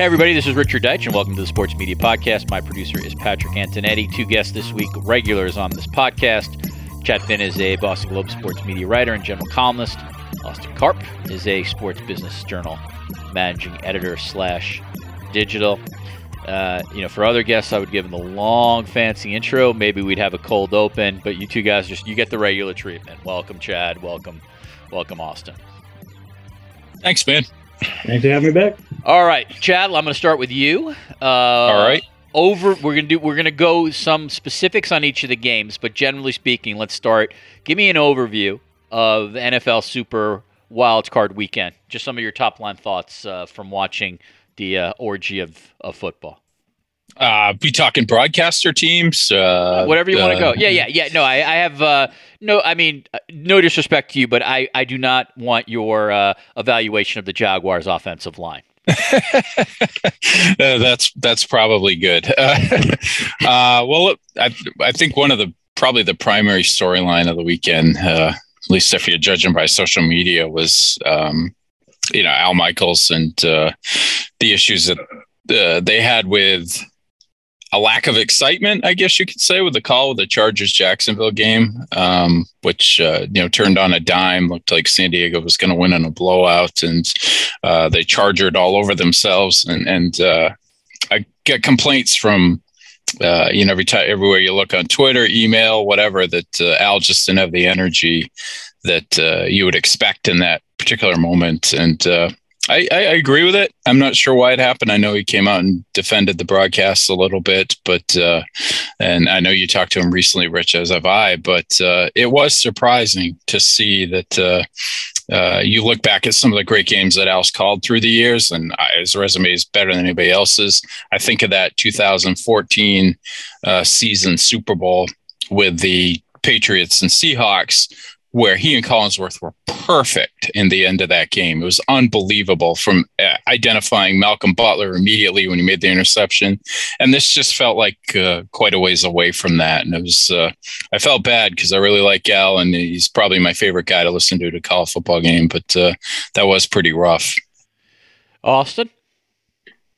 Hey, everybody, this is Richard Deitch, and welcome to the Sports Media Podcast. My producer is Patrick Antonetti. Two guests this week, regulars on this podcast. Chad Finn is a Boston Globe sports media writer and general columnist. Austin Karp is a sports business journal managing editor slash digital. Uh, you know, for other guests, I would give them the long, fancy intro. Maybe we'd have a cold open, but you two guys just you get the regular treatment. Welcome, Chad. Welcome, welcome, Austin. Thanks, man. Thanks for having me back. All right, Chad. I'm going to start with you. Uh, All right. Over. We're gonna do. We're gonna go some specifics on each of the games, but generally speaking, let's start. Give me an overview of the NFL Super Wild Card Weekend. Just some of your top line thoughts uh, from watching the uh, orgy of, of football. Uh, we talking broadcaster teams? Uh, Whatever you want to uh, go. Yeah, yeah, yeah. No, I, I have uh, no. I mean, uh, no disrespect to you, but I, I do not want your uh, evaluation of the Jaguars' offensive line. uh, that's that's probably good. Uh, well, I I think one of the probably the primary storyline of the weekend, uh, at least if you're judging by social media, was um, you know Al Michaels and uh, the issues that uh, they had with a lack of excitement, I guess you could say, with the call with the Chargers Jacksonville game, um, which uh, you know turned on a dime. Looked like San Diego was going to win in a blowout, and uh, they chargered all over themselves. And and uh, I get complaints from uh, you know every time everywhere you look on Twitter, email, whatever, that uh, Al just didn't have the energy that uh, you would expect in that particular moment, and I, I, agree with it. I'm not sure why it happened. I know he came out and defended the broadcast a little bit, but uh, and I know you talked to him recently, Rich, as have I. But uh, it was surprising to see that uh, uh you look back at some of the great games that Al's called through the years, and his resume is better than anybody else's. I think of that 2014 uh, season Super Bowl with the Patriots and Seahawks where he and Collinsworth were perfect in the end of that game. It was unbelievable from uh, identifying Malcolm Butler immediately when he made the interception. And this just felt like uh, quite a ways away from that. And it was, uh, I felt bad because I really like Al and he's probably my favorite guy to listen to to call a football game, but uh, that was pretty rough. Austin?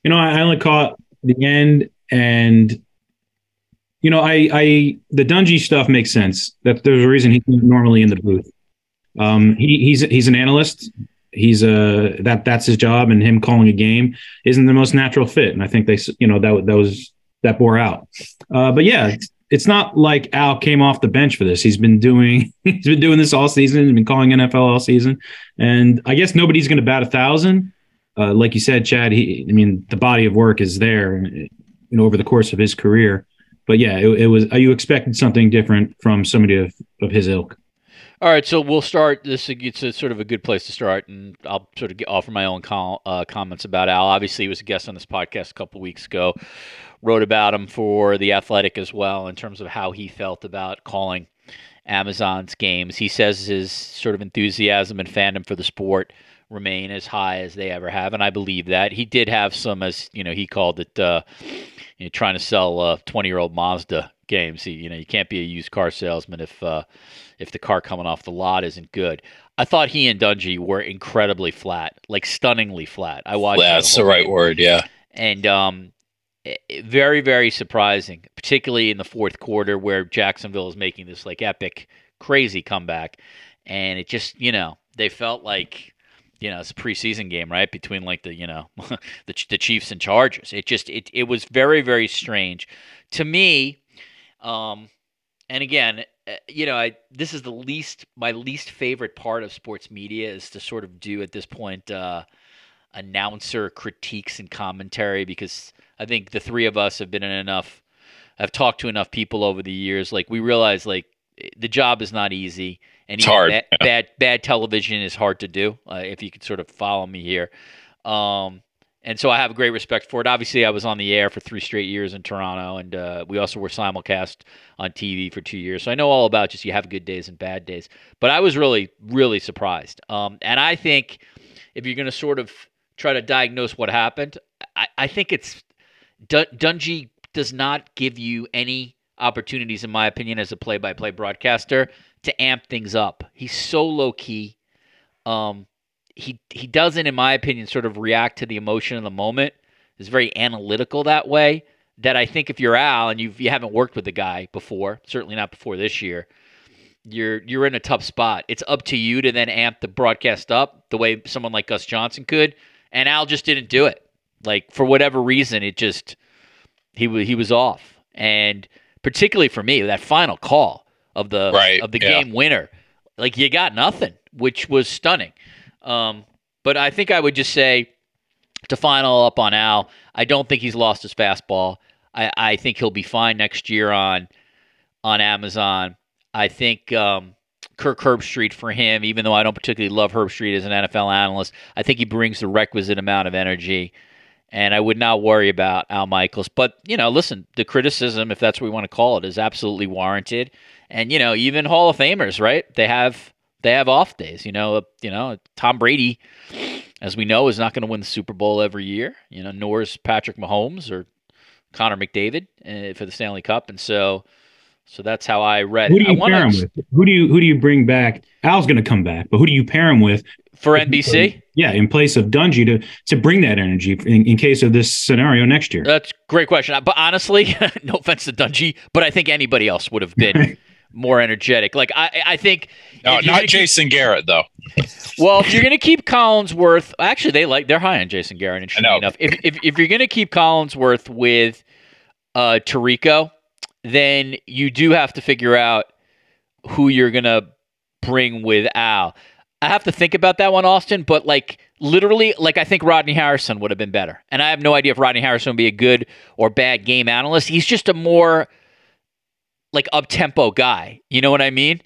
You know, I only caught the end and you know, I, I, the Dungy stuff makes sense. That there's a reason he's normally in the booth. Um, he, he's he's an analyst. He's a that that's his job, and him calling a game isn't the most natural fit. And I think they, you know, that that was that bore out. Uh, but yeah, it's, it's not like Al came off the bench for this. He's been doing he's been doing this all season. He's been calling NFL all season, and I guess nobody's going to bat a thousand. Uh, like you said, Chad. He, I mean, the body of work is there, you know, over the course of his career but yeah, it, it was. You expected something different from somebody of, of his ilk. All right, so we'll start. This it's a sort of a good place to start, and I'll sort of get, offer my own uh, comments about Al. Obviously, he was a guest on this podcast a couple weeks ago. Wrote about him for the Athletic as well in terms of how he felt about calling Amazon's games. He says his sort of enthusiasm and fandom for the sport remain as high as they ever have, and I believe that. He did have some, as you know, he called it, uh, you know, trying to sell uh, twenty-year-old Mazda games. He, you know, you can't be a used car salesman if uh, if the car coming off the lot isn't good. I thought he and Dungy were incredibly flat, like stunningly flat. I watched. That's the right word. Yeah, and um, very very surprising, particularly in the fourth quarter where Jacksonville is making this like epic, crazy comeback, and it just you know they felt like you know, it's a preseason game, right? Between like the, you know, the, the Chiefs and Chargers. It just, it, it was very, very strange. To me, Um, and again, uh, you know, I this is the least my least favorite part of sports media is to sort of do at this point uh, announcer critiques and commentary because I think the three of us have been in enough, I've talked to enough people over the years. Like we realize like the job is not easy, and It's hard, Bad, yeah. bad bad television is hard to do. Uh, if you could sort of follow me here. Um, and so I have a great respect for it. Obviously, I was on the air for three straight years in Toronto, and uh, we also were simulcast on TV for two years. So I know all about just you have good days and bad days. But I was really, really surprised. Um, and I think if you're going to sort of try to diagnose what happened, I, I think it's Dun- Dungy does not give you any opportunities, in my opinion, as a play-by-play broadcaster, to amp things up. He's so low key. Um, he he doesn't, in my opinion, sort of react to the emotion of the moment. Is very analytical that way. That I think if you're Al and you you haven't worked with the guy before, certainly not before this year, you're you're in a tough spot. It's up to you to then amp the broadcast up the way someone like Gus Johnson could, and Al just didn't do it. Like for whatever reason, it just he was he was off, and particularly for me, that final call of the Right, of the yeah. game winner, like you got nothing, which was stunning. Um, but I think I would just say to final up on Al, I don't think he's lost his fastball. I, I think he'll be fine next year on on Amazon. I think um, Kirk Herbstreit for him, even though I don't particularly love Herbstreit as an NFL analyst, I think he brings the requisite amount of energy. And I would not worry about Al Michaels. But, you know, listen, the criticism, if that's what we want to call it, is absolutely warranted. And, you know, even Hall of Famers, right? They have they have off days. You know, uh, you know, Tom Brady, as we know, is not going to win the Super Bowl every year. You know, nor is Patrick Mahomes or Connor McDavid uh, for the Stanley Cup. And so so that's how I read Who do you pair him with? Who do you who do you bring back? Al's going to come back, but who do you pair him with? for NBC? Yeah, in place of Dungy to to bring that energy in, in case of this scenario next year. That's a great question. But honestly, no offense to Dungy, but I think anybody else would have been more energetic. Like I, I think. No, not Jason Garrett though. Well, if you're going to keep Collinsworth, actually, they like they're high on Jason Garrett. Interesting enough, if if, if you're going to keep Collinsworth with uh, Tirico, then you do have to figure out who you're going to bring with Al. I have to think about that one, Austin. But like literally, like I think Rodney Harrison would have been better, and I have no idea if Rodney Harrison would be a good or bad game analyst. He's just a more like up tempo guy. You know what I mean?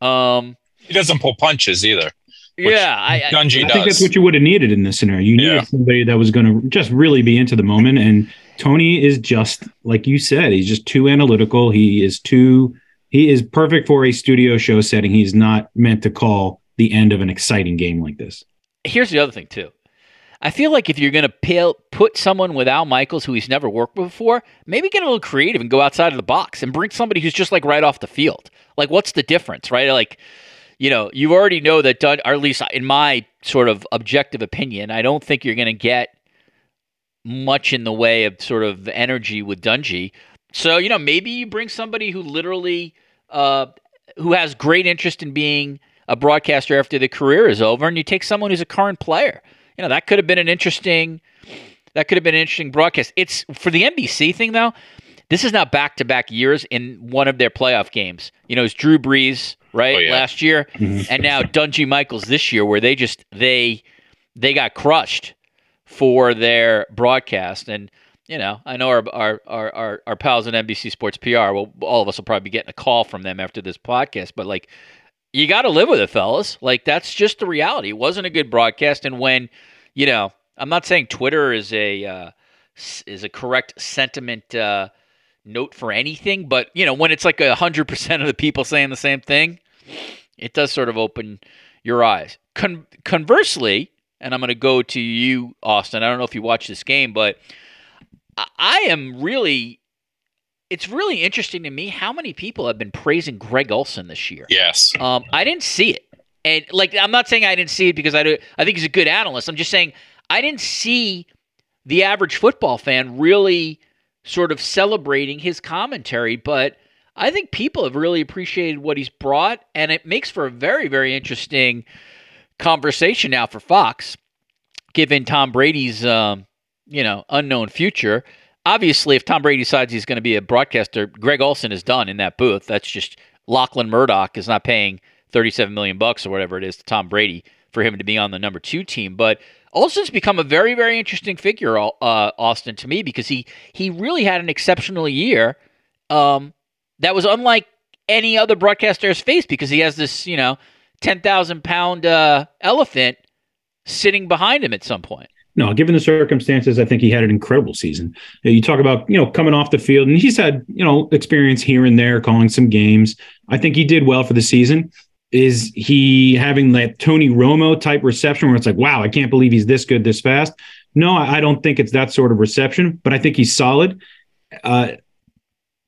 Um, He doesn't pull punches either. yeah, I, I, Dungy I think that's what you would have needed in this scenario. You needed Yeah. somebody that was going to just really be into the moment. And Tony is just like you said. He's just too analytical. He is too. He is perfect for a studio show setting. He's not meant to call the end of an exciting game like this. here's the other thing too. I feel like if you're going to put someone with Al Michaels who he's never worked with before, maybe get a little creative and go outside of the box and bring somebody who's just like right off the field. Like, what's the difference, right? Like, you know, you already know that, Dun- or at least in my sort of objective opinion, I don't think you're going to get much in the way of sort of energy with Dungy. So, you know, maybe you bring somebody who literally, uh, who has great interest in being a broadcaster after the career is over, and you take someone who's a current player. You know, that could have been an interesting, that could have been an interesting broadcast. It's for the NBC thing though. This is now back to back years in one of their playoff games. You know, it's Drew Brees right Oh, yeah. last year, mm-hmm. and now Dungy Michaels this year, where they just they they got crushed for their broadcast. And you know, I know our our our our, our pals at NBC Sports PR. Well, all of us will probably be getting a call from them after this podcast. But like, you got to live with it, fellas. Like that's just the reality. It wasn't a good broadcast, and when you know, I'm not saying Twitter is a uh, is a correct sentiment. Uh, note for anything but you know when it's like hundred percent of the people saying the same thing it does sort of open your eyes Con- conversely and i'm going to go to you austin i don't know if you watched this game but I-, I am really it's really interesting to me how many people have been praising greg olsen this year Yes. um, I didn't see it, and like I'm not saying I didn't see it because I do, I think he's a good analyst. I'm just saying I didn't see the average football fan really sort of celebrating his commentary, but I think people have really appreciated what he's brought, and it makes for a very very interesting conversation now for Fox, given Tom Brady's um, you know unknown future. Obviously, if Tom Brady decides he's going to be a broadcaster, Greg Olsen is done in that booth. That's just Lachlan Murdoch is not paying 37 million bucks or whatever it is to Tom Brady for him to be on the number two team. But Olsen's become a very, very interesting figure, uh, Austin, to me because he he really had an exceptional year. Um, that was unlike any other broadcaster has faced because he has this, you know, 10,000 pound uh, elephant sitting behind him at some point. No, given the circumstances, I think he had an incredible season. You talk about, you know, coming off the field, and he's had, you know, experience here and there calling some games. I think he did well for the season. Is he having that Tony Romo type reception where it's like, wow, I can't believe he's this good this fast? No, I don't think it's that sort of reception, but I think he's solid. Uh,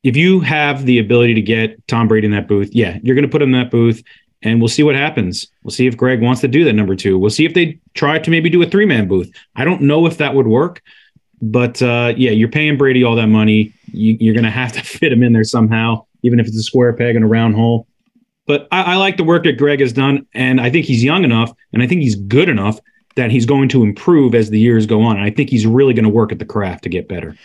if you have the ability to get Tom Brady in that booth, yeah, you're going to put him in that booth and we'll see what happens. We'll see if Greg wants to do that number two. We'll see if they try to maybe do a three man booth. I don't know if that would work, but uh, yeah, you're paying Brady all that money. You, are going to have to fit him in there somehow, even if it's a square peg in a round hole. But I, I like the work that Greg has done, and I think he's young enough, and I think he's good enough that he's going to improve as the years go on. And I think he's really going to work at the craft to get better.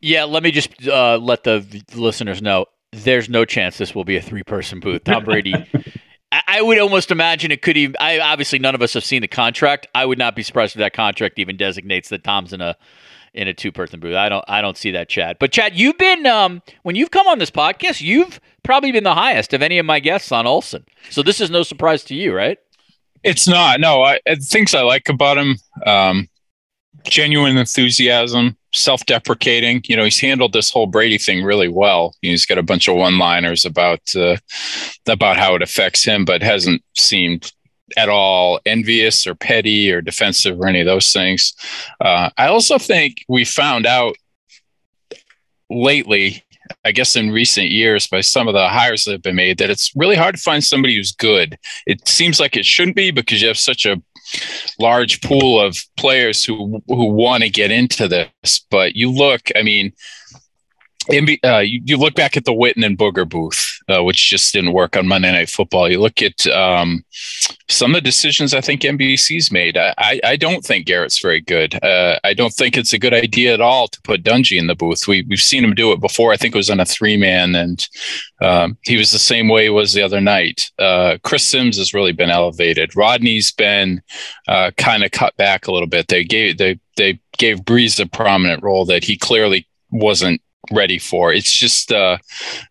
Yeah, let me just uh, let the listeners know there's no chance this will be a three person booth. Tom Brady I would almost imagine it could even. I obviously none of us have seen the contract. I would not be surprised if that contract even designates that Tom's in a in a two person booth. I don't I don't see that, Chad. But Chad, you've been um, when you've come on this podcast, you've probably been the highest of any of my guests on Olsen. So this is no surprise to you, right? It's not. No, I, things I like about him. Um, genuine enthusiasm, self-deprecating. You know, he's handled this whole Brady thing really well. He's got a bunch of one-liners about uh, about how it affects him, but hasn't seemed at all envious or petty or defensive or any of those things. Uh, I also think we found out lately, I guess in recent years, by some of the hires that have been made, that it's really hard to find somebody who's good. It seems like it shouldn't be because you have such a large pool of players who who want to get into this. But you look, I mean, uh, you, you, look back at the Witten and Booger booth, uh, which just didn't work on Monday Night Football. You look at um, some of the decisions I think NBC's made. I, I don't think Garrett's very good. Uh, I don't think it's a good idea at all to put Dungy in the booth. We, we've seen him do it before. I think it was on a three man, and um, he was the same way he was the other night. Uh, Chris Sims has really been elevated. Rodney's been uh, kind of cut back a little bit. They gave they they gave Brees a prominent role that he clearly wasn't ready for. It's just uh,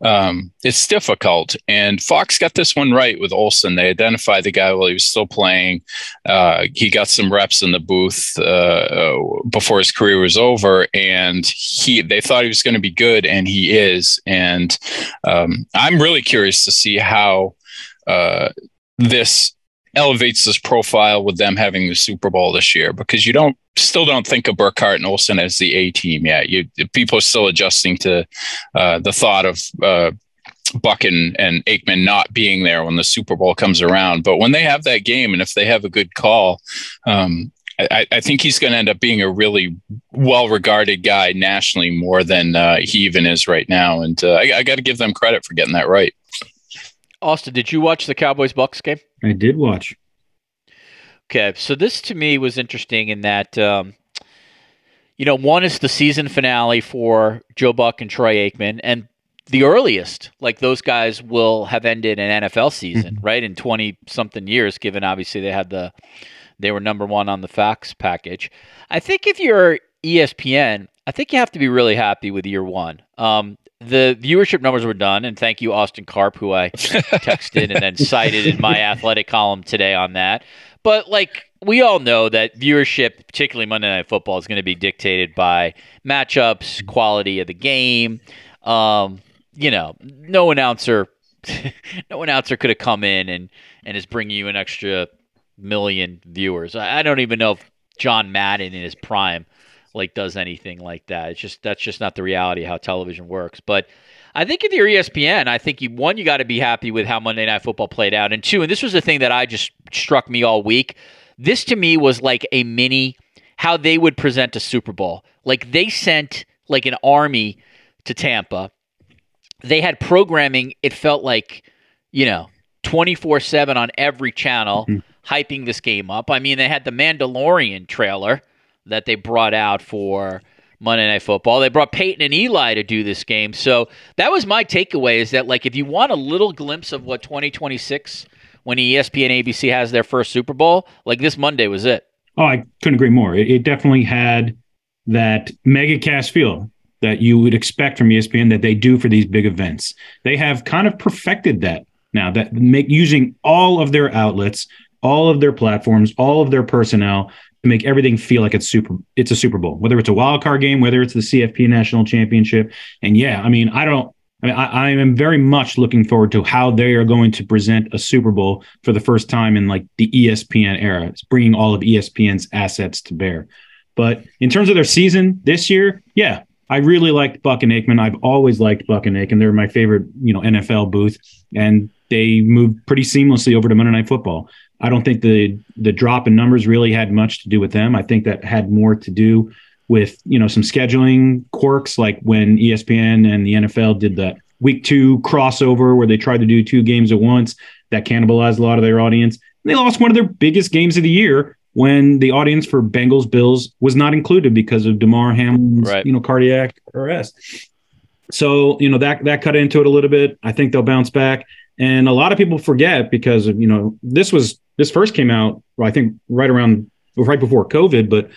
um, it's difficult. And Fox got this one right with Olsen. They identified the guy while he was still playing. Uh, he got some reps in the booth uh, uh before his career was over, and he they thought he was going to be good, and he is. And um, I'm really curious to see how uh, this elevates this profile with them having the Super Bowl this year because you don't still don't think of Burkhardt and Olsen as the A team yet. You people are still adjusting to uh, the thought of uh, Buck and, and Aikman not being there when the Super Bowl comes around. But when they have that game and if they have a good call, um, I, I, think he's going to end up being a really well-regarded guy nationally more than uh, he even is right now. And uh, I, I got to give them credit for getting that right. Austin, did you watch the Cowboys Bucs game? I did watch. Okay, so this to me was interesting in that, um, you know, one is the season finale for Joe Buck and Troy Aikman, and the earliest, like those guys will have ended an NFL season, mm-hmm. right, in twenty something years. Given obviously they had the, they were number one on the Fox package. I think if you're ESPN, I think you have to be really happy with year one. Um, the viewership numbers were done, and thank you, Austin Karp, who I texted and then cited in my athletic column today on that. But like we all know that viewership, particularly Monday Night Football, is going to be dictated by matchups, quality of the game. Um, you know, no announcer, no announcer could have come in and and is bringing you an extra million viewers. I, I don't even know if John Madden in his prime like does anything like that. It's just that's just not the reality how television works. But I think if you're ESPN, I think you one you got to be happy with how Monday Night Football played out, and two, and this was the thing that I just struck me all week. This to me was like a mini how they would present a Super Bowl. Like they sent like an army to Tampa. They had programming. It felt like you know 24 7 on every channel, mm-hmm. hyping this game up. I mean, they had the Mandalorian trailer that they brought out for Monday Night Football. They brought Peyton and Eli to do this game. So that was my takeaway is that, like, if you want a little glimpse of what 2026 when ESPN ABC has their first Super Bowl, like this Monday was it. Oh, I couldn't agree more. It, it definitely had that mega cast feel that you would expect from ESPN that they do for these big events. They have kind of perfected that now that make using all of their outlets, all of their platforms, all of their personnel to make everything feel like it's super it's a Super Bowl, whether it's a wild card game, whether it's the CFP National Championship. And yeah, I mean, I don't I mean, I, I, am very much looking forward to how they are going to present a Super Bowl for the first time in like the ESPN era. It's bringing all of ESPN's assets to bear. But in terms of their season this year, yeah, I really liked Buck and Aikman. I've always liked Buck and Aikman. They're my favorite, you know, NFL booth, and they moved pretty seamlessly over to Monday Night Football. I don't think the the drop in numbers really had much to do with them. I think that had more to do with you know some scheduling quirks, like when ESPN and the NFL did that week two crossover where they tried to do two games at once that cannibalized a lot of their audience. And they lost one of their biggest games of the year when the audience for Bengals Bills was not included because of Damar Hamlin's right. you know cardiac arrest. So you know that that cut into it a little bit. I think they'll bounce back. And a lot of people forget because of, you know this was this first came out I think right around right before COVID, but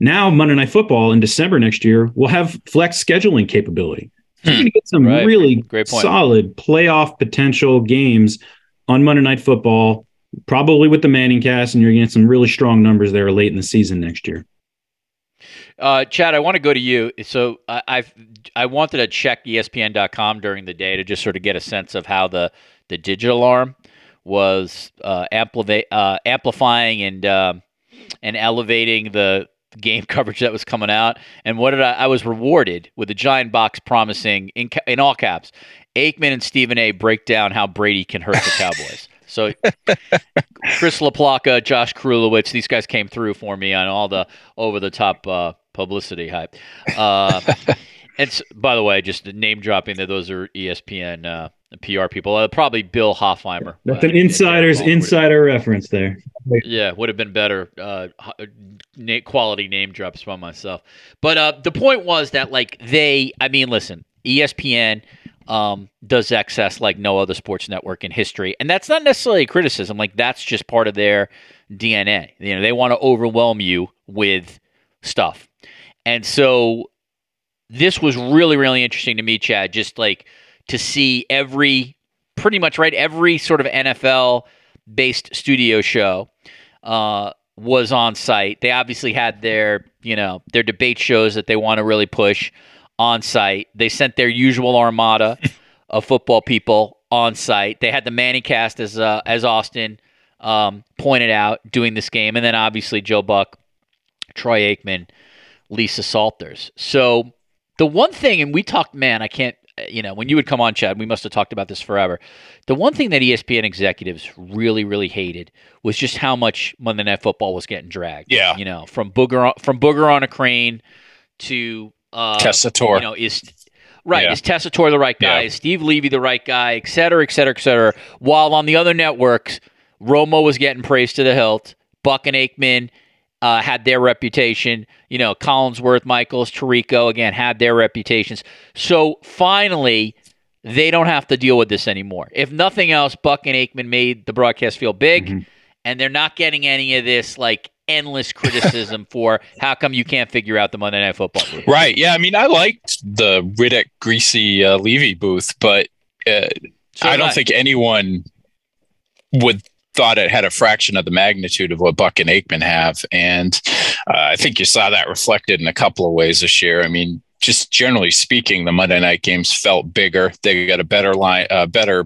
now Monday Night Football in December next year will have flex scheduling capability. So you're going to get some right. really solid playoff potential games on Monday Night Football, probably with the Manning cast, and you're going to get some really strong numbers there late in the season next year. Uh, Chad, I want to go to you. So I, I've I wanted to check ESPN.com during the day to just sort of get a sense of how the the digital arm was uh, ampli- uh, amplifying and uh, and elevating the game coverage that was coming out. And what did I? I was rewarded with a giant box promising in in all caps, Aikman and Stephen A. break down how Brady can hurt the Cowboys. So Chris LaPlaca, Josh Krulewitz, these guys came through for me on all the over the top uh, publicity hype. Uh, and by the way, just name dropping that those are ESPN uh, PR people. Uh, probably Bill Hofheimer. That's an insider's insider reference there. Yeah, would have been better uh, quality name drops by myself. But uh, the point was that like they, I mean, listen, ESPN um, does excess like no other sports network in history, and that's not necessarily a criticism. Like that's just part of their DNA. You know, they want to overwhelm you with stuff, and so this was really really interesting to me, Chad. Just like to see every, pretty much right, every sort of NFL based studio show uh, was on site. They obviously had their, you know, their debate shows that they want to really push on site. They sent their usual armada of football people on site. They had the Manning cast as uh, as Austin um, pointed out doing this game, and then obviously Joe Buck, Troy Aikman, Lisa Salters. So the one thing, and we talked, man, I can't you know, when you would come on, Chad, we must have talked about this forever. The one thing that ESPN executives really, really hated was just how much Monday Night Football was getting dragged. Yeah, you know, from booger on, from booger on a crane to uh, Tessitore. You know, is right? Yeah. Is Tessitore the right guy? Yeah. Is Steve Levy the right guy? Et cetera, et cetera, et cetera. While on the other networks, Romo was getting praised to the hilt. Buck and Aikman uh, had their reputation. You know, Collinsworth, Michaels, Tirico, again, had their reputations. So finally, they don't have to deal with this anymore. If nothing else, Buck and Aikman made the broadcast feel big, mm-hmm. and they're not getting any of this like endless criticism for how come you can't figure out the Monday Night Football. Booth. Right. Yeah. I mean, I liked the Riddick Griese uh, Levy booth, but uh, so I don't I. think anyone would thought it had a fraction of the magnitude of what Buck and Aikman have. And uh, I think you saw that reflected in a couple of ways this year. I mean, just generally speaking, the Monday night games felt bigger. They got a better line, uh, better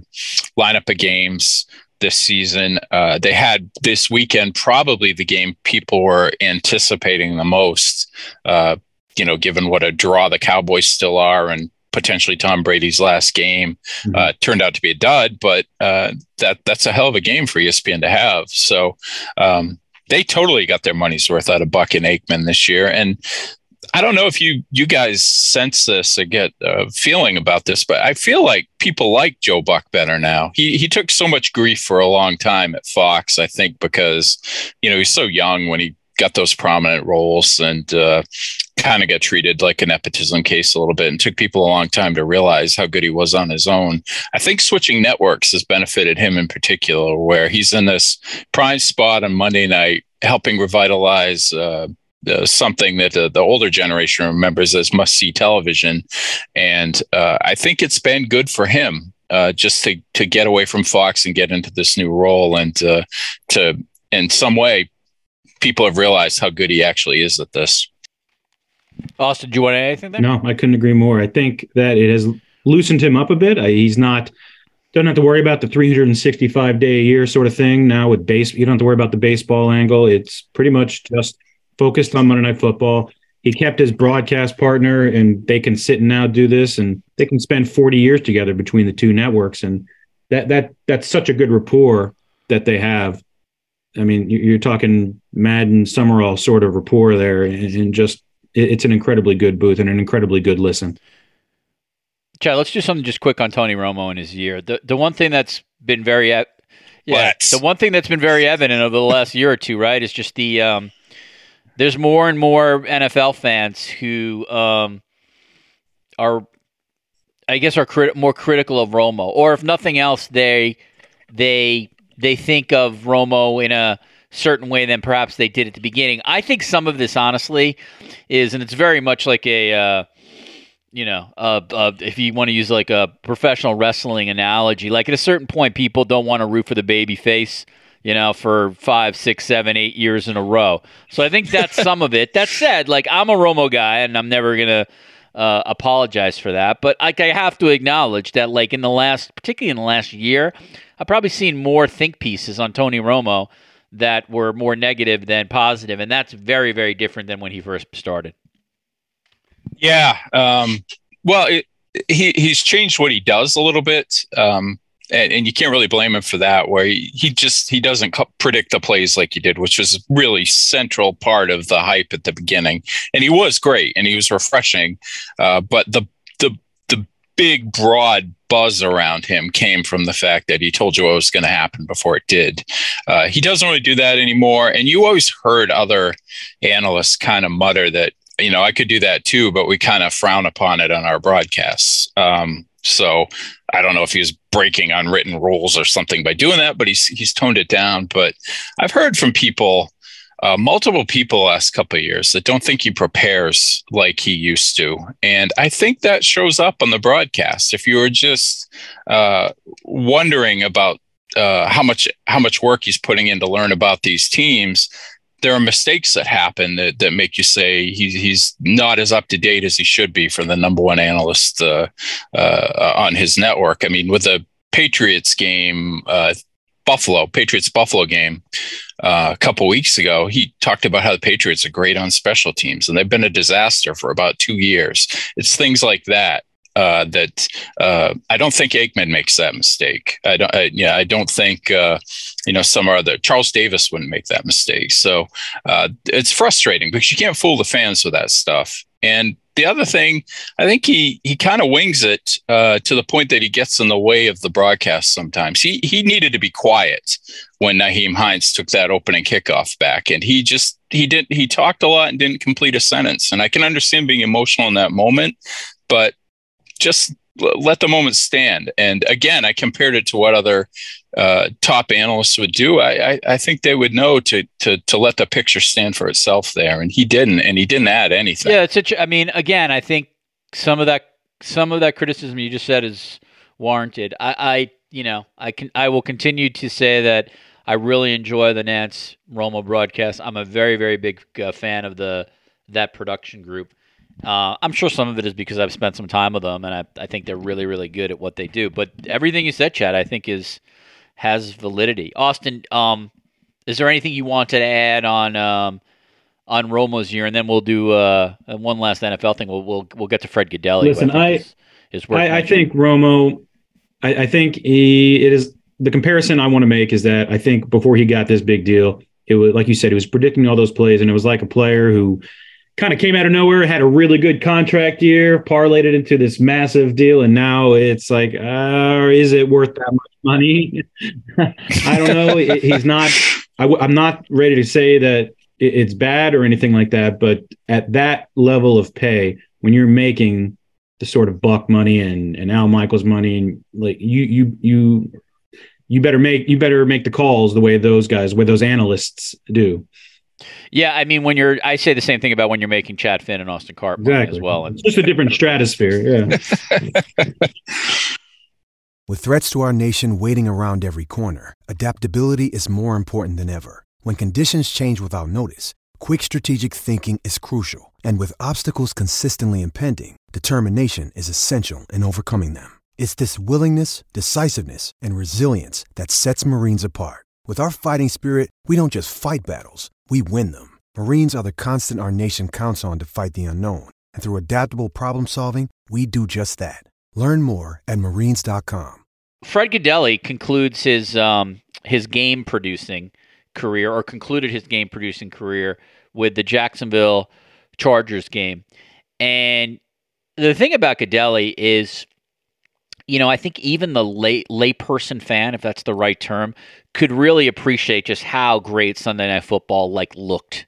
lineup of games this season. Uh, they had this weekend probably the game people were anticipating the most. Uh, you know, given what a draw the Cowboys still are, and potentially Tom Brady's last game. Mm-hmm. Uh, turned out to be a dud, but uh, that that's a hell of a game for ESPN to have. So um, they totally got their money's worth out of Buck and Aikman this year. And I don't know if you you guys sense this or get a feeling about this, but I feel like people like Joe Buck better now. He he took so much grief for a long time at Fox, I think, because you know he's so young when he got those prominent roles and uh, kind of got treated like a nepotism case a little bit and took people a long time to realize how good he was on his own. I think switching networks has benefited him in particular, where he's in this prime spot on Monday night, helping revitalize uh, uh, something that the, older generation remembers as must see television. And uh, I think it's been good for him uh, just to, to get away from Fox and get into this new role and uh, to, in some way, people have realized how good he actually is at this. Austin, do you want to add anything there? No, I couldn't agree more. I think that it has loosened him up a bit. He's not don't have to worry about the 365 day a year sort of thing now with base. You don't have to worry about the baseball angle. It's pretty much just focused on Monday Night Football. He kept his broadcast partner, and they can sit and now do this, and they can spend 40 years together between the two networks, and that that that's such a good rapport that they have. I mean, you're talking Madden Summerall sort of rapport there, and just it's an incredibly good booth and an incredibly good listen. Chad, let's do something just quick on Tony Romo and his year. The the one thing that's been very yeah, let's. the one thing that's been very evident over the last year or two, right, is just the um, there's more and more NFL fans who um, are, I guess, are crit- more critical of Romo, or if nothing else, they they they think of Romo in a certain way than perhaps they did at the beginning. I think some of this, honestly, is, and it's very much like a, uh, you know, uh, uh, if you want to use like a professional wrestling analogy, like at a certain point, people don't want to root for the baby face, you know, for five, six, seven, eight years in a row. So I think that's some of it. That said, like I'm a Romo guy, and I'm never gonna. Uh, apologize for that, but like I have to acknowledge that, like in the last, particularly in the last year, I've probably seen more think pieces on Tony Romo that were more negative than positive, and that's very, very different than when he first started. Yeah. Um, well, it, he he's changed what he does a little bit. Um, and, and, you can't really blame him for that where he, he just he doesn't predict the plays like he did which was really central part of the hype at the beginning and he was great and he was refreshing uh, but the the the big broad buzz around him came from the fact that he told you what was going to happen before it did. Uh, he doesn't really do that anymore. And you always heard other analysts kind of mutter that, you know, I could do that too, but we kind of frown upon it on our broadcasts. Um, so I don't know if he's breaking unwritten rules or something by doing that, but he's he's toned it down. But I've heard from people uh, multiple people last couple of years that don't think he prepares like he used to, and I think that shows up on the broadcast. If you were just uh, wondering about uh, how much how much work he's putting in to learn about these teams, there are mistakes that happen that, that make you say he's he's not as up to date as he should be for the number one analyst uh, uh, on his network. I mean, with the Patriots game, uh, Buffalo Patriots Buffalo game uh, a couple weeks ago, he talked about how the Patriots are great on special teams and they've been a disaster for about two years. It's things like that uh, that uh, I don't think Aikman makes that mistake. I don't. I, yeah, I don't think uh, you know some other Charles Davis wouldn't make that mistake. So uh, it's frustrating because you can't fool the fans with that stuff. And the other thing, I think he he kind of wings it uh, to the point that he gets in the way of the broadcast sometimes. He he needed to be quiet when Nyheim Hines took that opening kickoff back, and he just he didn't he talked a lot and didn't complete a sentence. And I can understand being emotional in that moment, but just let the moment stand. And again, I compared it to what other uh, top analysts would do. I, I, I, think they would know to, to to let the picture stand for itself there, and he didn't, and he didn't add anything. Yeah, it's such. I mean, again, I think some of that some of that criticism you just said is warranted. I, I you know I can I will continue to say that I really enjoy the Nance Romo broadcast. I'm a very very big uh, fan of the that production group. Uh, I'm sure some of it is because I've spent some time with them, and I, I think they're really, really good at what they do. But everything you said, Chad, I think is has validity. Austin, um, is there anything you wanted to add on um, on Romo's year, and then we'll do uh, one last NFL thing. We'll we'll, we'll get to Fred Gaudelli. Listen, I is, is I, I, think Romo. I, I think he it is the comparison I want to make is that I think before he got this big deal, it was like you said, he was predicting all those plays, and it was like a player who kind of came out of nowhere, had a really good contract year, parlayed it into this massive deal, and now it's like, uh, is it worth that much money? I don't know. He's not. i w- I'm not ready to say that it's bad or anything like that, but at that level of pay, when you're making the sort of Buck money and and Al Michaels money, and like you you you you better make you better make the calls the way those guys, where those analysts do. Yeah, I mean, when you're, I say the same thing about when you're making Chad Finn and Austin Karp exactly. as well. And it's just a different stratosphere. Yeah. With threats to our nation waiting around every corner, adaptability is more important than ever. When conditions change without notice, quick strategic thinking is crucial, and with obstacles consistently impending, determination is essential in overcoming them. It's this willingness, decisiveness, and resilience that sets Marines apart. With our fighting spirit, we don't just fight battles, we win them. Marines are the constant our nation counts on to fight the unknown. And through adaptable problem solving, we do just that. Learn more at marines.com. Fred Gaudelli concludes his um, his game producing career, or concluded his game producing career with the Jacksonville Chargers game. And the thing about Gaudelli is, you know, I think even the lay layperson fan, if that's the right term, could really appreciate just how great Sunday Night Football like looked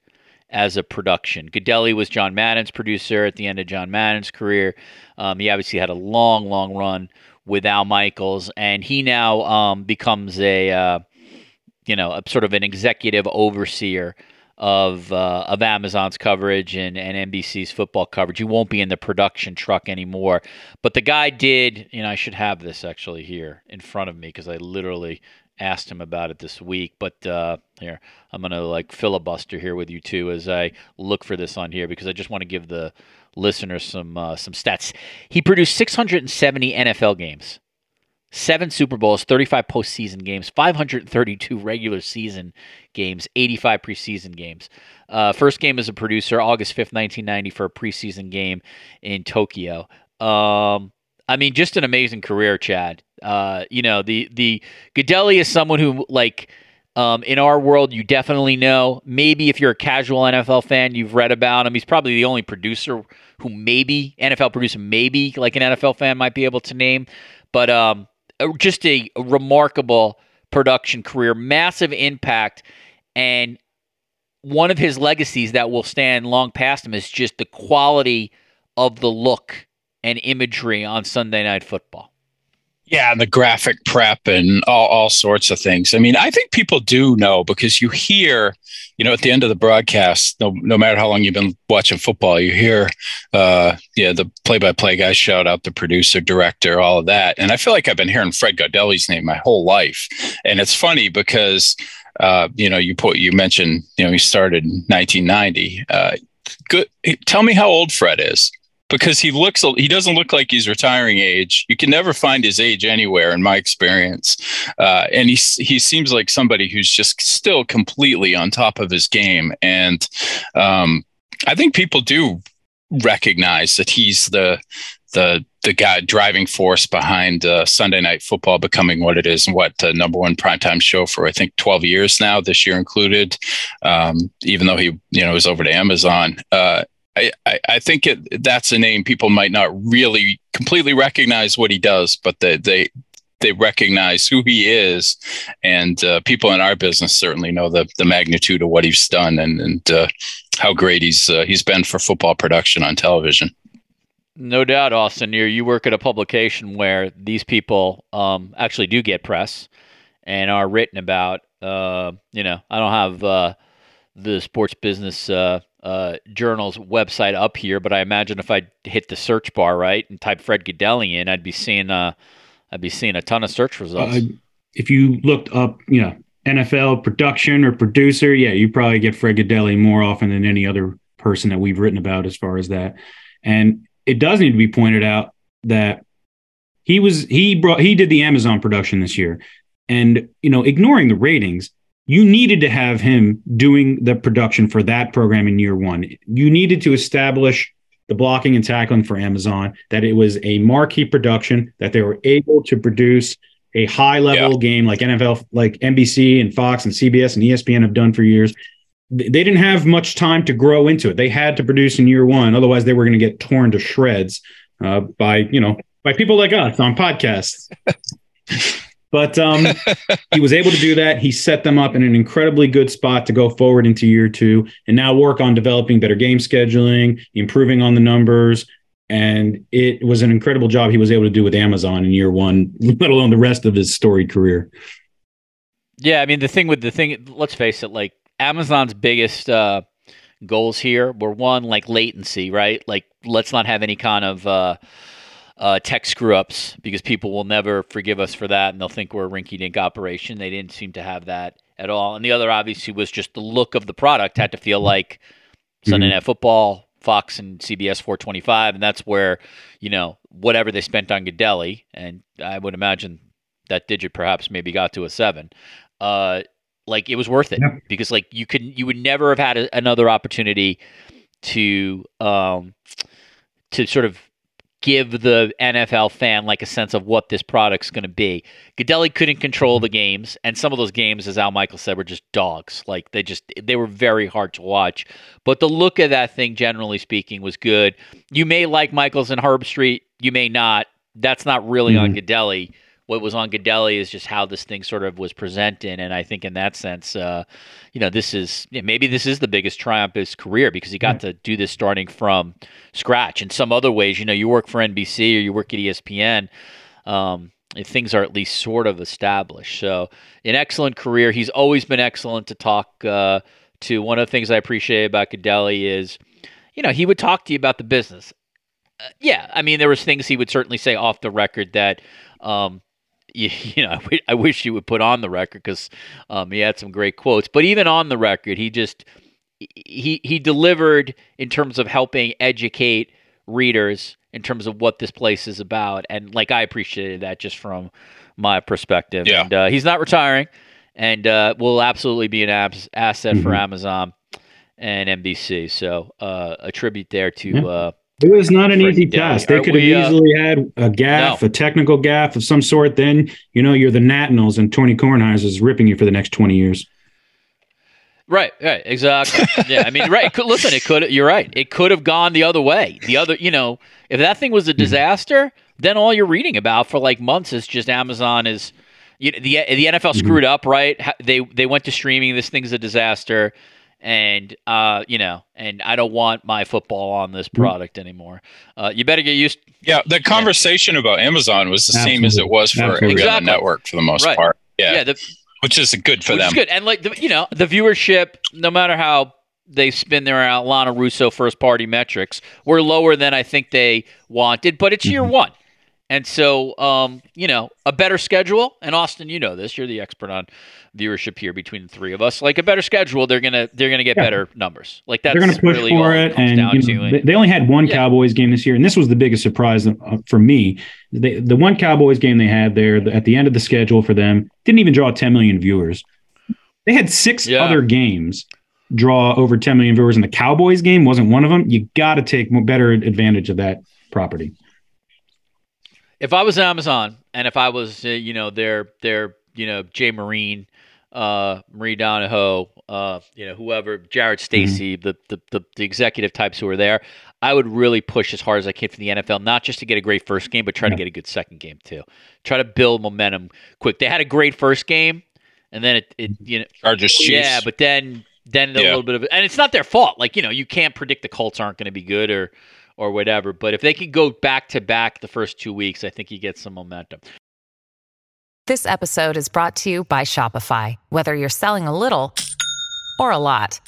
as a production. Gaudelli was John Madden's producer at the end of John Madden's career. Um, he obviously had a long, long run with Al Michaels, and he now um, becomes a uh, you know a sort of an executive overseer of uh, of Amazon's coverage and, and NBC's football coverage. He won't be in the production truck anymore. But the guy did, you know, I should have this actually here in front of me because I literally asked him about it this week. But uh, here, I'm gonna like filibuster here with you too as I look for this on here because I just want to give the listeners some uh, some stats. He produced 670 NFL games, seven Super Bowls, 35 postseason games, 532 regular season games, 85 preseason games. Uh, first game as a producer, August 5th, 1990, for a preseason game in Tokyo. Um, I mean, just an amazing career, Chad. Uh, you know, the the Gaudelli is someone who like um, in our world you definitely know. Maybe if you're a casual NFL fan, you've read about him. He's probably the only producer who maybe NFL producer, maybe like an NFL fan might be able to name. But um, just a, remarkable production career, massive impact, and one of his legacies that will stand long past him is just the quality of the look and imagery on Sunday Night Football. Yeah, and the graphic prep and all, all sorts of things. I mean, I think people do know because you hear, you know, at the end of the broadcast, no, no matter how long you've been watching football, you hear, uh, yeah, the play-by-play guy shout out the producer, director, all of that. And I feel like I've been hearing Fred Gaudelli's name my whole life. And it's funny because, uh, you know, you put, you mentioned, you know, he started in 1990. Uh, good. Tell me how old Fred is because he looks he doesn't look like he's retiring age. You can never find his age anywhere in my experience, uh, and he he seems like somebody who's just still completely on top of his game. And um, I think people do recognize that he's the the the guy driving force behind uh, Sunday Night Football becoming what it is and what the number one primetime show for I think 12 years now, this year included. Um, even though he you know was over to Amazon, uh, I, I, think it, that's a name people might not really completely recognize what he does, but they they they recognize who he is, and uh, people in our business certainly know the the magnitude of what he's done and and uh, how great he's uh, he's been for football production on television. No doubt, Austin. You you work at a publication where these people um, actually do get press and are written about. Uh, you know, I don't have uh, the sports business uh, uh, journal's website up here, but I imagine if I hit the search bar right and type Fred Gaudelli in, I'd be seeing uh, I'd be seeing a ton of search results. Uh, if you looked up, you know, NFL production or producer, yeah, you probably get Fred Gaudelli more often than any other person that we've written about as far as that. And it does need to be pointed out that he was he brought he did the Amazon production this year, and you know, ignoring the ratings you needed to have him doing the production for that program in year one. You needed to establish the blocking and tackling for Amazon, that it was a marquee production, that they were able to produce a high level yeah. game like NFL, like NBC and Fox and CBS and ESPN have done for years. They didn't have much time to grow into it. They had to produce in year one, otherwise they were going to get torn to shreds uh, by you know by people like us on podcasts. But um, he was able to do that. He set them up in an incredibly good spot to go forward into year two and now work on developing better game scheduling, improving on the numbers. And it was an incredible job he was able to do with Amazon in year one, let alone the rest of his storied career. Yeah, I mean the thing with the thing, let's face it, like Amazon's biggest uh, goals here were one like latency, right? Like let's not have any kind of uh, uh, tech screw ups because people will never forgive us for that and they'll think we're a rinky dink operation. They didn't seem to have that at all. And the other obviously was just the look of the product had to feel like Sunday mm-hmm. Night Football, Fox and CBS 425, and that's where you know whatever they spent on Gaudelli, and I would imagine that digit perhaps maybe got to a seven. Uh, like it was worth it yeah. because like you could you would never have had a, another opportunity to um to sort of give the NFL fan like a sense of what this product's going to be. Gaudelli couldn't control the games, and some of those games, as Al Michael said, were just dogs. Like they just they were very hard to watch. But the look of that thing, generally speaking, was good. You may like Michaels and Herbstreit, you may not. That's not really mm-hmm. on Gaudelli what was on Gaudelli is just how this thing sort of was presented, and I think in that sense, uh, you know, this is yeah, maybe this is the biggest triumph of his career because he got to do this starting from scratch. In some other ways, you know, you work for NBC or you work at ESPN. Um, things are at least sort of established. So, an excellent career. He's always been excellent to talk uh, to. One of the things I appreciate about Gaudelli is, you know, he would talk to you about the business. Uh, yeah, I mean, there was things he would certainly say off the record that um, you, you know, I wish he would put on the record because um, he had some great quotes. But even on the record, he just he he delivered in terms of helping educate readers in terms of what this place is about, and like I appreciated that just from my perspective. Yeah. And uh, he's not retiring, and uh, will absolutely be an abs- asset mm-hmm. for Amazon and NBC. So uh, a tribute there to. Yeah uh, it was not an easy task. They could have uh, easily had a gaff, no. a technical gaff of some sort. Then you know you're the Nationals and Tony Kornheiser is ripping you for the next twenty years. Right, right, exactly. yeah, I mean, right. It could, listen, it could. You're right. It could have gone the other way. The other, you know, if that thing was a mm-hmm. disaster, mm-hmm. then all you're reading about for like months is just Amazon is. You know, the the NFL mm-hmm. screwed mm-hmm. up, right? They they went to streaming. This thing's a disaster and uh, you know, and I don't want my football on this mm-hmm. product anymore. Uh, you better get used. Yeah, the conversation yeah. about Amazon was the Absolutely. same as it was for Absolutely. exactly. network for the most right. part. Yeah, yeah, the, which is good for them. good, and like the, you know, the viewership, no matter how they spin their Lana Russo first party metrics, were lower than I think they wanted. But it's year mm-hmm. one. And so, um, you know, a better schedule, and Austin, you know this. You're the expert on viewership here between the three of us. Like a better schedule, they're gonna they're gonna get yeah. better numbers. Like that's they're gonna push really for it. And you know, they only had one yeah. Cowboys game this year, and this was the biggest surprise uh, for me. They, the one Cowboys game they had there at the end of the schedule for them didn't even draw 10 million viewers. They had six yeah. other games draw over 10 million viewers, and the Cowboys game wasn't one of them. You got to take better advantage of that property. If I was Amazon, and if I was, uh, you know, their their you know Jay Marine uh, Marie Donoghue, uh, you know, whoever, Jared mm-hmm. Stacy, mm-hmm. the, the, the the executive types who are there, I would really push as hard as I can for the NFL, not just to get a great first game, but try yeah. to get a good second game too. Try to build momentum quick. They had a great first game, and then it, it you know, Chargers. Yeah, but then then yeah. a little bit of, and it's not their fault. Like you know, you can't predict the Colts aren't going to be good or or whatever. But if they can go back to back the first two weeks, I think you get some momentum. This episode is brought to you by Shopify. Whether you're selling a little or a lot,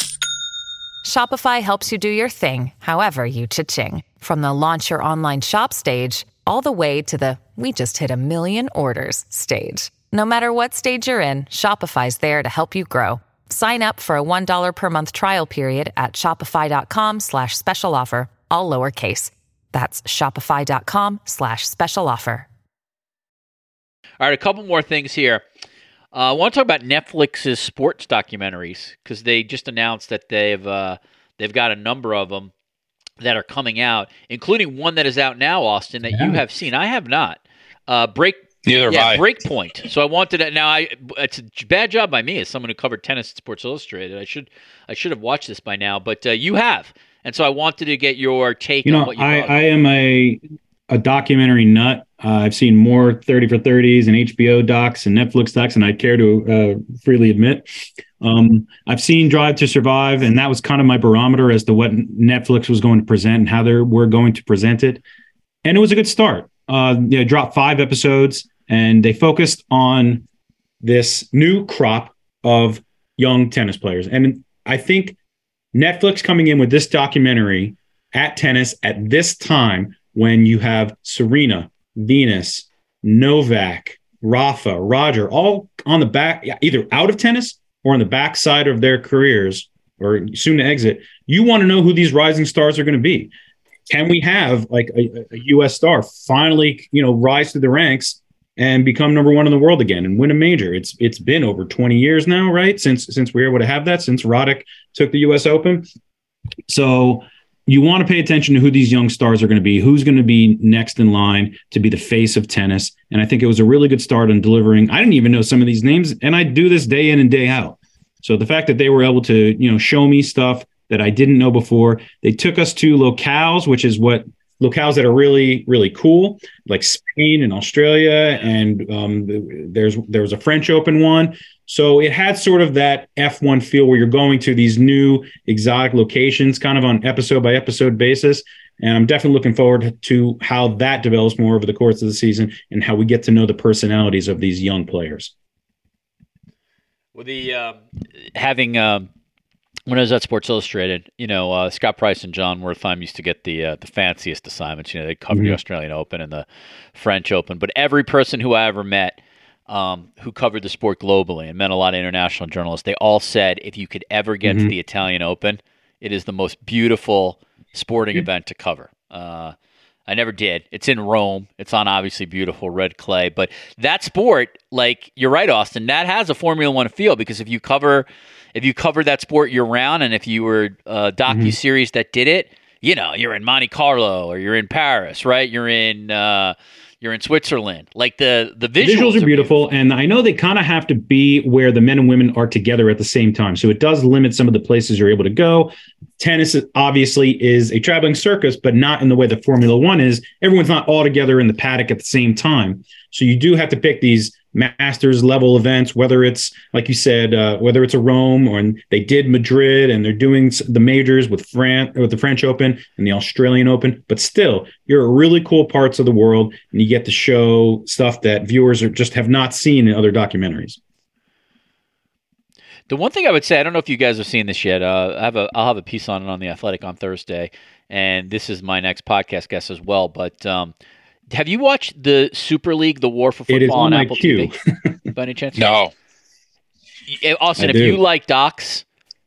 Shopify helps you do your thing, however you cha-ching. From the launch your online shop stage, all the way to the we just hit a million orders stage. No matter what stage you're in, Shopify's there to help you grow. Sign up for a $1 per month trial period at shopify.com slash special offer, all lowercase. That's shopify.com slash special offer. All right, a couple more things here. Uh, I want to talk about Netflix's sports documentaries because they just announced that they've uh, they've got a number of them that are coming out, including one that is out now, Austin, that yeah. you have seen. I have not. Uh, break. Neither yeah, Breakpoint. So I wanted to. Now I. It's a bad job by me as someone who covered tennis at Sports Illustrated. I should. I should have watched this by now, but uh, you have, and so I wanted to get your take. You know, on what you I, I am a a documentary nut. Uh, I've seen more 30 for 30s and HBO docs and Netflix docs, and I care to uh, freely admit. Um, I've seen Drive to Survive, and that was kind of my barometer as to what Netflix was going to present and how they were going to present it. And it was a good start. Uh, they dropped five episodes, and they focused on this new crop of young tennis players. And I think Netflix coming in with this documentary at tennis at this time when you have Serena, Venus, Novak, Rafa, Roger, all on the back, either out of tennis or on the backside of their careers or soon to exit. You want to know who these rising stars are going to be. Can we have like a, a U.S. star finally, you know, rise to the ranks and become number one in the world again and win a major? It's it's been over 20 years now, right? Since since we were able to have that, since Roddick took the U.S. Open. So you want to pay attention to who these young stars are going to be, who's going to be next in line to be the face of tennis. And I think it was a really good start on delivering. I didn't even know some of these names, and I do this day in and day out. So the fact that they were able to, you know, show me stuff that I didn't know before, they took us to locales, which is what locales that are really really cool like spain and australia and um, there's there was a french open one. So it had sort of that f1 feel where you're going to these new exotic locations kind of on episode by episode basis. And i'm definitely looking forward to how that develops more over the course of the season and how we get to know the personalities of these young players. Well the uh, having um when I was at Sports Illustrated, you know, uh, Scott Price and Jon Wertheim used to get the uh, the fanciest assignments. You know, they covered mm-hmm. the Australian Open and the French Open, but every person who I ever met um, who covered the sport globally and met a lot of international journalists, they all said if you could ever get mm-hmm. to the Italian Open, it is the most beautiful sporting mm-hmm. event to cover. Uh, I never did. It's in Rome. It's on obviously beautiful red clay. But that sport, like you're right, Austin, that has a Formula One feel because if you cover if you covered that sport year round, and if you were a docu series mm-hmm. that did it, you know, you're in Monte Carlo or you're in Paris, right? You're in uh, you're in Switzerland. Like the the visuals, the visuals are, beautiful, and I know they kind of have to be where the men and women are together at the same time. So it does limit some of the places you're able to go. Tennis obviously is a traveling circus, but not in the way that Formula One is. Everyone's not all together in the paddock at the same time. So you do have to pick these masters level events, whether it's like you said, uh, whether it's a Rome or they did Madrid and they're doing the majors with France, with the French Open and the Australian Open. But still, you're really cool parts of the world, and you get to show stuff that viewers are just have not seen in other documentaries. The one thing I would say, I don't know if you guys have seen this yet. Uh, I have a, I'll have a piece on it on the Athletic on Thursday, and this is my next podcast guest as well. But um, have you watched the Super League, the War for Football on, on Apple queue. TV? By any chance? No. Austin, if you like docs,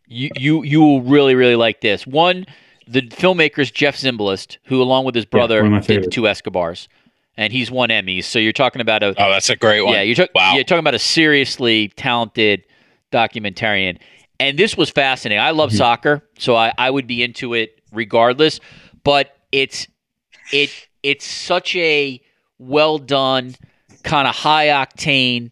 you you you will really really like this. One, the filmmakers Jeff Zimbalist, who along with his brother yeah, did two Escobars, and he's won Emmys. So you're talking about a oh, that's a great one. Yeah, you're, ta- wow. you're talking about a seriously talented documentarian, and this was fascinating. I love mm-hmm. soccer, so I, I would be into it regardless. But it's it it's such a well done, kind of high octane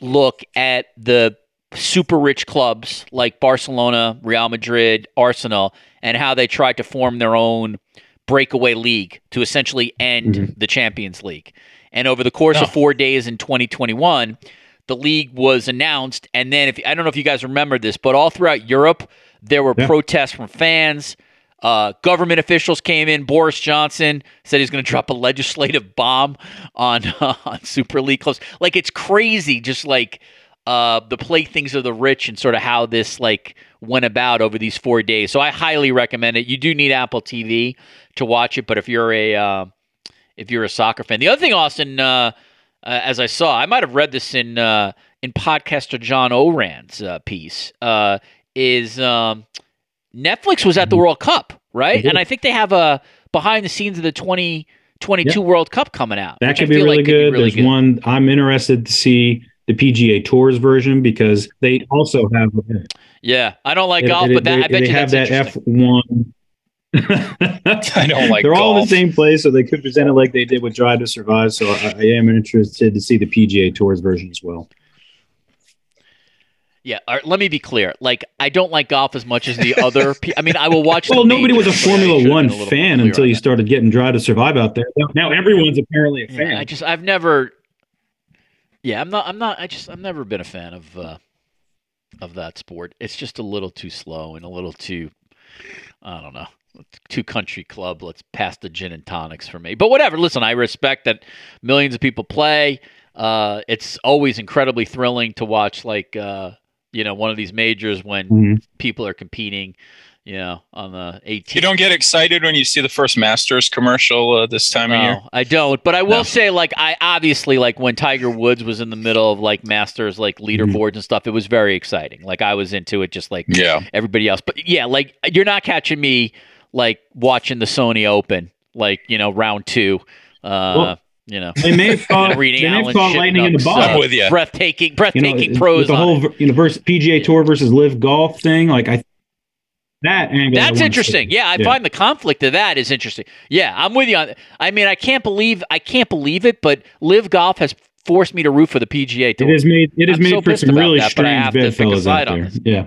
look at the super rich clubs like Barcelona, Real Madrid, Arsenal, and how they tried to form their own breakaway league to essentially end mm-hmm. the Champions League. And over the course oh. of four days in 2021, the league was announced. And then, if I don't know if you guys remember this, but all throughout Europe, there were yeah. protests from fans. Uh, government officials came in. Boris Johnson said he's going to drop a legislative bomb on uh, on Super League clubs. Like it's crazy, just like uh, the playthings of the rich and sort of how this like went about over these four days. So I highly recommend it. You do need Apple TV to watch it, but if you're a uh, if you're a soccer fan, the other thing, Austin, uh, as I saw, I might have read this in uh, in podcaster John Ourand's uh, piece, uh, is um, Netflix was at the mm-hmm. World Cup, right? Mm-hmm. And I think they have a behind the scenes of the 2022 yep. World Cup coming out. That could be really like good. Be really There's good. one I'm interested to see the PGA Tours version because they also have. Yeah, I don't like it, golf, it, but that they, I bet they you have that F1. I don't like. They're golf. all in the same place, so they could present it like they did with Drive to Survive. So I, I am interested to see the PGA Tours version as well. Yeah, right, let me be clear. Like, I don't like golf as much as the other. Pe- I mean, I will watch. Well, nobody was a majors, but I Formula One a fan until you started getting Drive to Survive out there. Now- Now everyone's apparently a fan. Yeah, I just, I've never. Yeah, I'm not. I'm not. I just, I've never been a fan of uh, of that sport. It's just a little too slow and a little too. I don't know. Too country club. Let's pass the gin and tonics for me. But whatever. Listen, I respect that millions of people play. Uh, it's always incredibly thrilling to watch, like uh, you know, one of these majors when Mhm. people are competing. You know, on the 18th. You don't get excited when you see the first Masters commercial uh, this time of year. No, I don't. But I will No. say, like, I obviously like when Tiger Woods was in the middle of like Masters, like Mm-hmm. leaderboards and stuff. It was very exciting. Like I was into it, just like Yeah. everybody else. But yeah, like you're not catching me like watching the Sony Open, like you know, round two. Uh, Well, you know, They may have caught, reading they may have Alan caught lightning in the Shitnuck's, bottle. I'm with ya. breathtaking, you know, breathtaking pros. with the on whole it. you know, PGA Tour versus Live Golf thing. Like I, that angle. That's interesting. Yeah, I Yeah. find the conflict of that is interesting. Yeah, I'm with you on. I mean, I can't believe I can't believe it, but Live Golf has forced me to root for the PGA It Tour. has made it has I'm made so for some really that, strange have to pick a bedfellows out there. this. Yeah.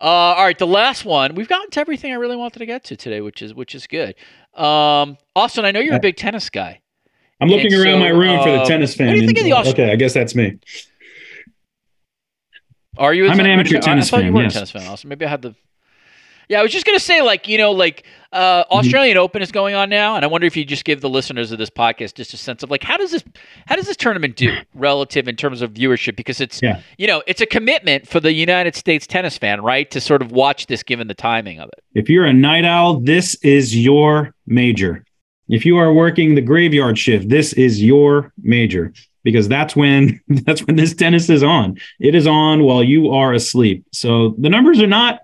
Uh, all right, the last one. We've gotten to everything I really wanted to get to today, which is which is good. Um, Austin, I know you're a big tennis guy. I'm looking And around so, my room for the uh, tennis fan. what do you think of the and- Aust- okay, I guess that's me. Are you? a I'm an amateur I- tennis I thought you fan, were yes. a tennis fan, Austin. Maybe I had the. Yeah, I was just gonna say, like you know, like uh, Mm-hmm. Australian Open is going on now, and I wonder if you just give the listeners of this podcast just a sense of like how does this how does this tournament do relative in terms of viewership? Because it's Yeah. you know it's a commitment for the United States tennis fan, right, to sort of watch this given the timing of it. If you're a night owl, this is your major. If you are working the graveyard shift, this is your major because that's when that's when this tennis is on. It is on while you are asleep. So the numbers are not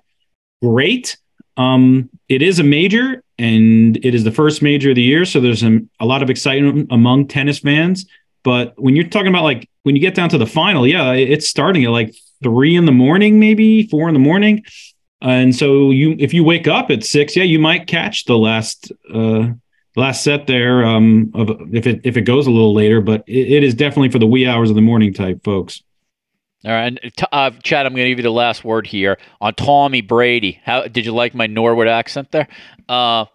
great. Um, it is a major and it is the first major of the year, so there's some, a lot of excitement among tennis fans. But when you're talking about like when you get down to the final, yeah, it's starting at like three in the morning, maybe four in the morning. And so you, if you wake up at six, yeah, you might catch the last, uh, last set there. Um, of if it if it goes a little later, but it, it is definitely for the wee hours of the morning type folks. All right, uh, Chad, I'm going to give you the last word here on Tommy Brady. How did you like my Norwood accent there? Uh,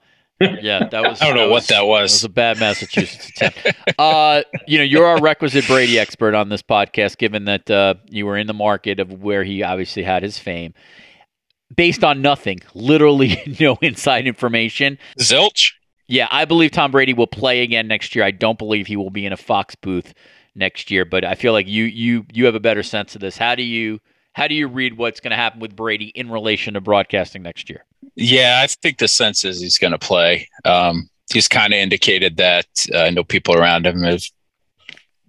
yeah, that was. I don't know what that was. It was a bad Massachusetts attempt. uh, you know, you're our requisite Brady expert on this podcast, given that uh, you were in the market of where he obviously had his fame. Based on nothing, literally no inside information. Zilch. Yeah, I believe Tom Brady will play again next year. I don't believe he will be in a Fox booth next year, but I feel like you you you have a better sense of this. How do you how do you read what's going to happen with Brady in relation to broadcasting next year? Yeah, I think the sense is he's going to play. Um, he's kind of indicated that. Uh, I know people around him have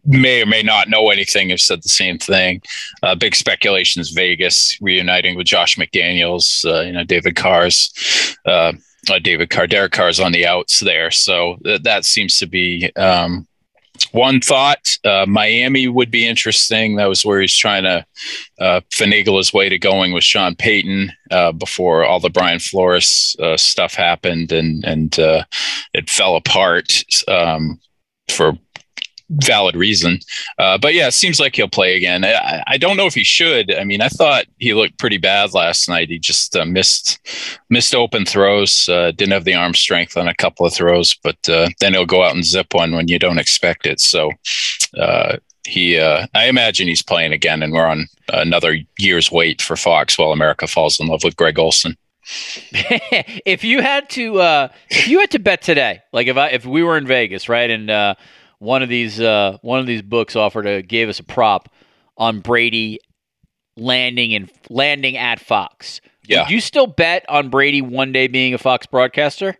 may or may not know anything have said the same thing. Uh, big speculation is Vegas reuniting with Josh McDaniels. Uh, you know, David Carr's. Uh, uh, David Carr, Derek Carr's on the outs there, so th- that seems to be um, one thought. Uh, Miami would be interesting. That was where he's trying to uh, finagle his way to going with Sean Payton uh, before all the Brian Flores uh, stuff happened and and uh, it fell apart um, for valid reason. Uh, but yeah, it seems like he'll play again. I, I don't know if he should. I mean, I thought he looked pretty bad last night. He just uh, missed missed open throws. Uh, didn't have the arm strength on a couple of throws, but uh, then he'll go out and zip one when you don't expect it. So uh, he, uh, I imagine he's playing again, and we're on another year's wait for Fox while America falls in love with Greg Olsen. if you had to uh, if you had to bet today, like if I if we were in Vegas, right, and uh, one of these uh, one of these books offered to gave us a prop on Brady landing and landing at Fox. Yeah. Would you still bet on Brady one day being a Fox broadcaster,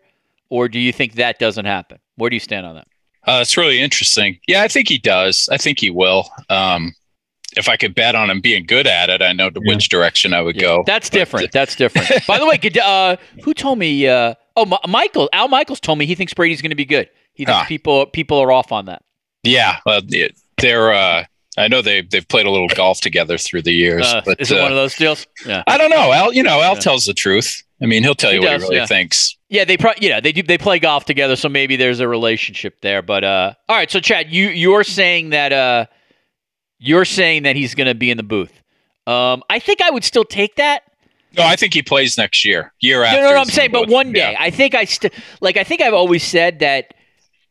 or do you think that doesn't happen? Where do you stand on that? Uh, it's really interesting. Yeah, I think he does. I think he will. Um, if I could bet on him being good at it, I know to Yeah. which direction I would Yeah, go. That's But, different. That's different. By the way, uh, who told me? Uh, oh, Mi- Michael Al Michaels told me he thinks Brady's going to be good. He thinks Ah. people people are off on that. Yeah, well, they're. Uh, I know they they've played a little golf together through the years, Uh, but is it uh, one of those deals? Yeah. I don't know. Al, you know, Al Yeah. tells the truth. I mean, he'll tell He you what he really yeah. thinks. Yeah, they pro- yeah they do they play golf together, so maybe there's a relationship there. But uh, all right, so Chad, you you're saying that uh, you're saying that he's going to be in the booth. Um, I think I would still take that. No, I think he plays next year, year after. no, no, I'm saying, but one day, Yeah. I think I st- like. I think I've always said that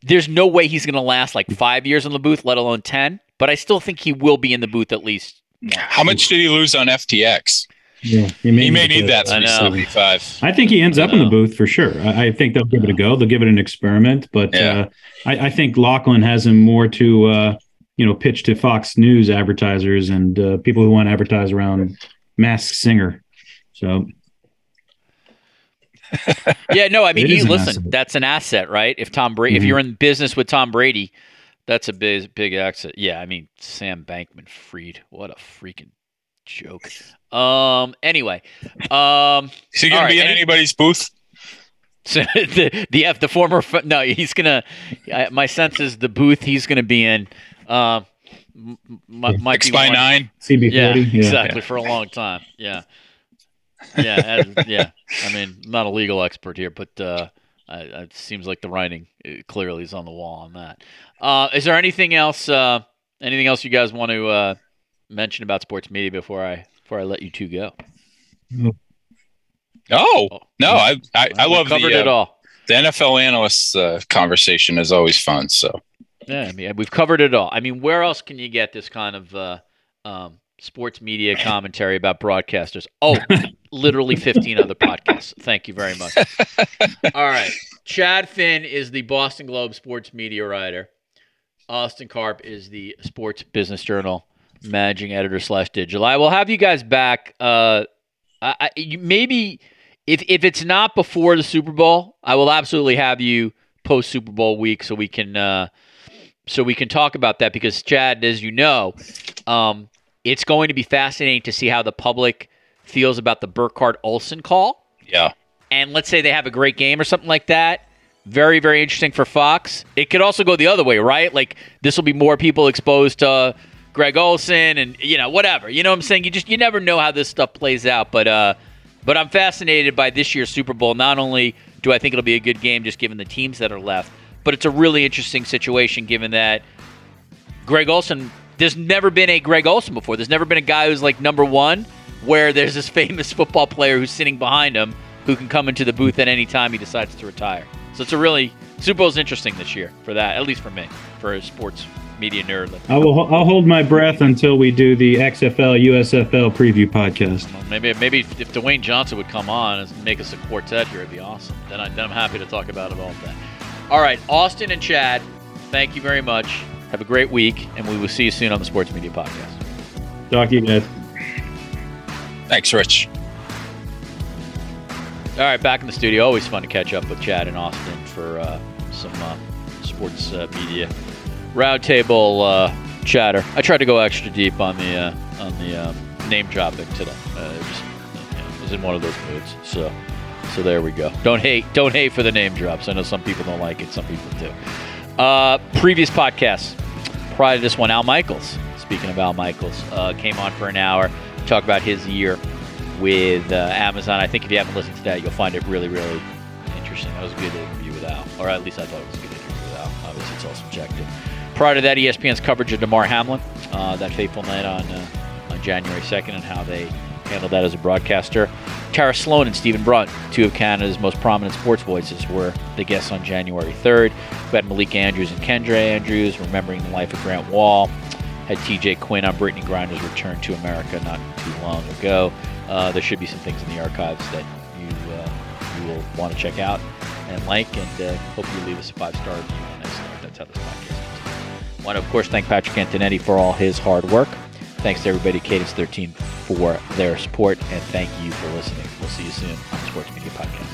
there's no way he's going to last like five years in the booth, let alone ten. But I still think he will be in the booth at least. How much did he lose on FTX? Yeah, He may need that I know. 375. I think he ends up in the booth for sure. I, I think they'll give it a go. They'll give it an experiment, but Yeah. uh, I, I think Lachlan has him more to uh, you know pitch to Fox News advertisers and uh, people who want to advertise around Mask Singer. So Yeah, no, I mean, It he listen. asset. That's an asset, right? If Tom Brady, if Mhm. you're in business with Tom Brady, that's a big, big asset. Yeah, I mean, Sam Bankman Fried, what a freaking joke. Um. Anyway, um. Is he All going right, to be in any- anybody's booth? So the the F the former no he's gonna I, my sense is the booth he's gonna be in um m- m- might X be by one- nine. CB40, yeah, yeah, exactly for a long time yeah yeah as- yeah I mean not a legal expert here but uh I, it seems like the writing uh, clearly is on the wall on that uh is there anything else uh anything else you guys want to uh mention about sports media before I before I let you two go Oh no, I I, I love covered the, it uh, all the NFL analysts uh, conversation is always fun. So Yeah, I mean, we've covered it all. I mean, where else can you get this kind of uh, um, sports media commentary about broadcasters? Oh, literally 15 other podcasts. Thank you very much. all right. Chad Finn is the Boston Globe sports media writer. Austin Karp is the Sports Business Journal managing editor slash digital. I will have you guys back. Uh, I, I, maybe if if it's not before the Super Bowl, I will absolutely have you post Super Bowl week so we can uh, so we can talk about that because Chad, as you know, um, it's going to be fascinating to see how the public feels about the Burkhardt Olsen call. yeah, And let's say they have a great game or something like that. Very, very interesting for Fox. It could also go the other way, right? Like this will be more people exposed to Greg Olsen and you know whatever. You know what I'm saying? You just you never know how this stuff plays out. But uh, but I'm fascinated by this year's Super Bowl. Not only do I think it'll be a good game, just given the teams that are left, but it's a really interesting situation given that Greg Olsen. There's never been a Greg Olsen before. There's never been a guy who's like number one, where there's this famous football player who's sitting behind him who can come into the booth at any time he decides to retire. So it's a really Super Bowl's interesting this year for that, at least for me, for a sports media nerd. I will. I'll hold my breath until we do the XFL USFL preview podcast. well, maybe maybe if, if Dwayne Johnson would come on and make us a quartet here, it'd be awesome. Then, I, then I'm happy to talk about it all day. All right, Austin and Chad, thank you very much. Have a great week, and we will see you soon on the Sports Media Podcast. Talk to you guys. Thanks, Rich. All right, back in the studio. Always fun to catch up with Chad and Austin for uh, some uh, sports uh, media roundtable uh, chatter. I tried to go extra deep on the uh, on the um, name dropping today. Uh, it you know, was in one of those moods. So so there we go. Don't hate don't hate for the name drops. I know some people don't like it. Some people do. Previous podcasts prior to this one, Al Michaels. Speaking of Al Michaels, came on for an hour, talk about his year with uh, Amazon. I think if you haven't listened to that, you'll find it really, really interesting. That was a good interview with Al, or at least I thought it was a good interview with Al. Obviously, it's all subjective. Prior to that, ESPN's coverage of Damar Hamlin, uh, that fateful night on uh, on January 2nd, and how they handled that as a broadcaster. Tara Slone and Stephen Brunt, two of Canada's most prominent sports voices, were the guests on January 3rd. We had Malika Andrews and Kendra Andrews, remembering the life of Grant Wahl. Had TJ Quinn on Brittney Griner's return to America not too long ago. Uh, there should be some things in the archives that you uh, you will want to check out and like, and uh, hope you leave us a five star review on iTunes. That's how this podcast is. Want to, of course, thank Patrick Antonetti for all his hard work. Thanks to everybody Cadence 13 for their support, and thank you for listening. We'll see you soon on Sports Media Podcast.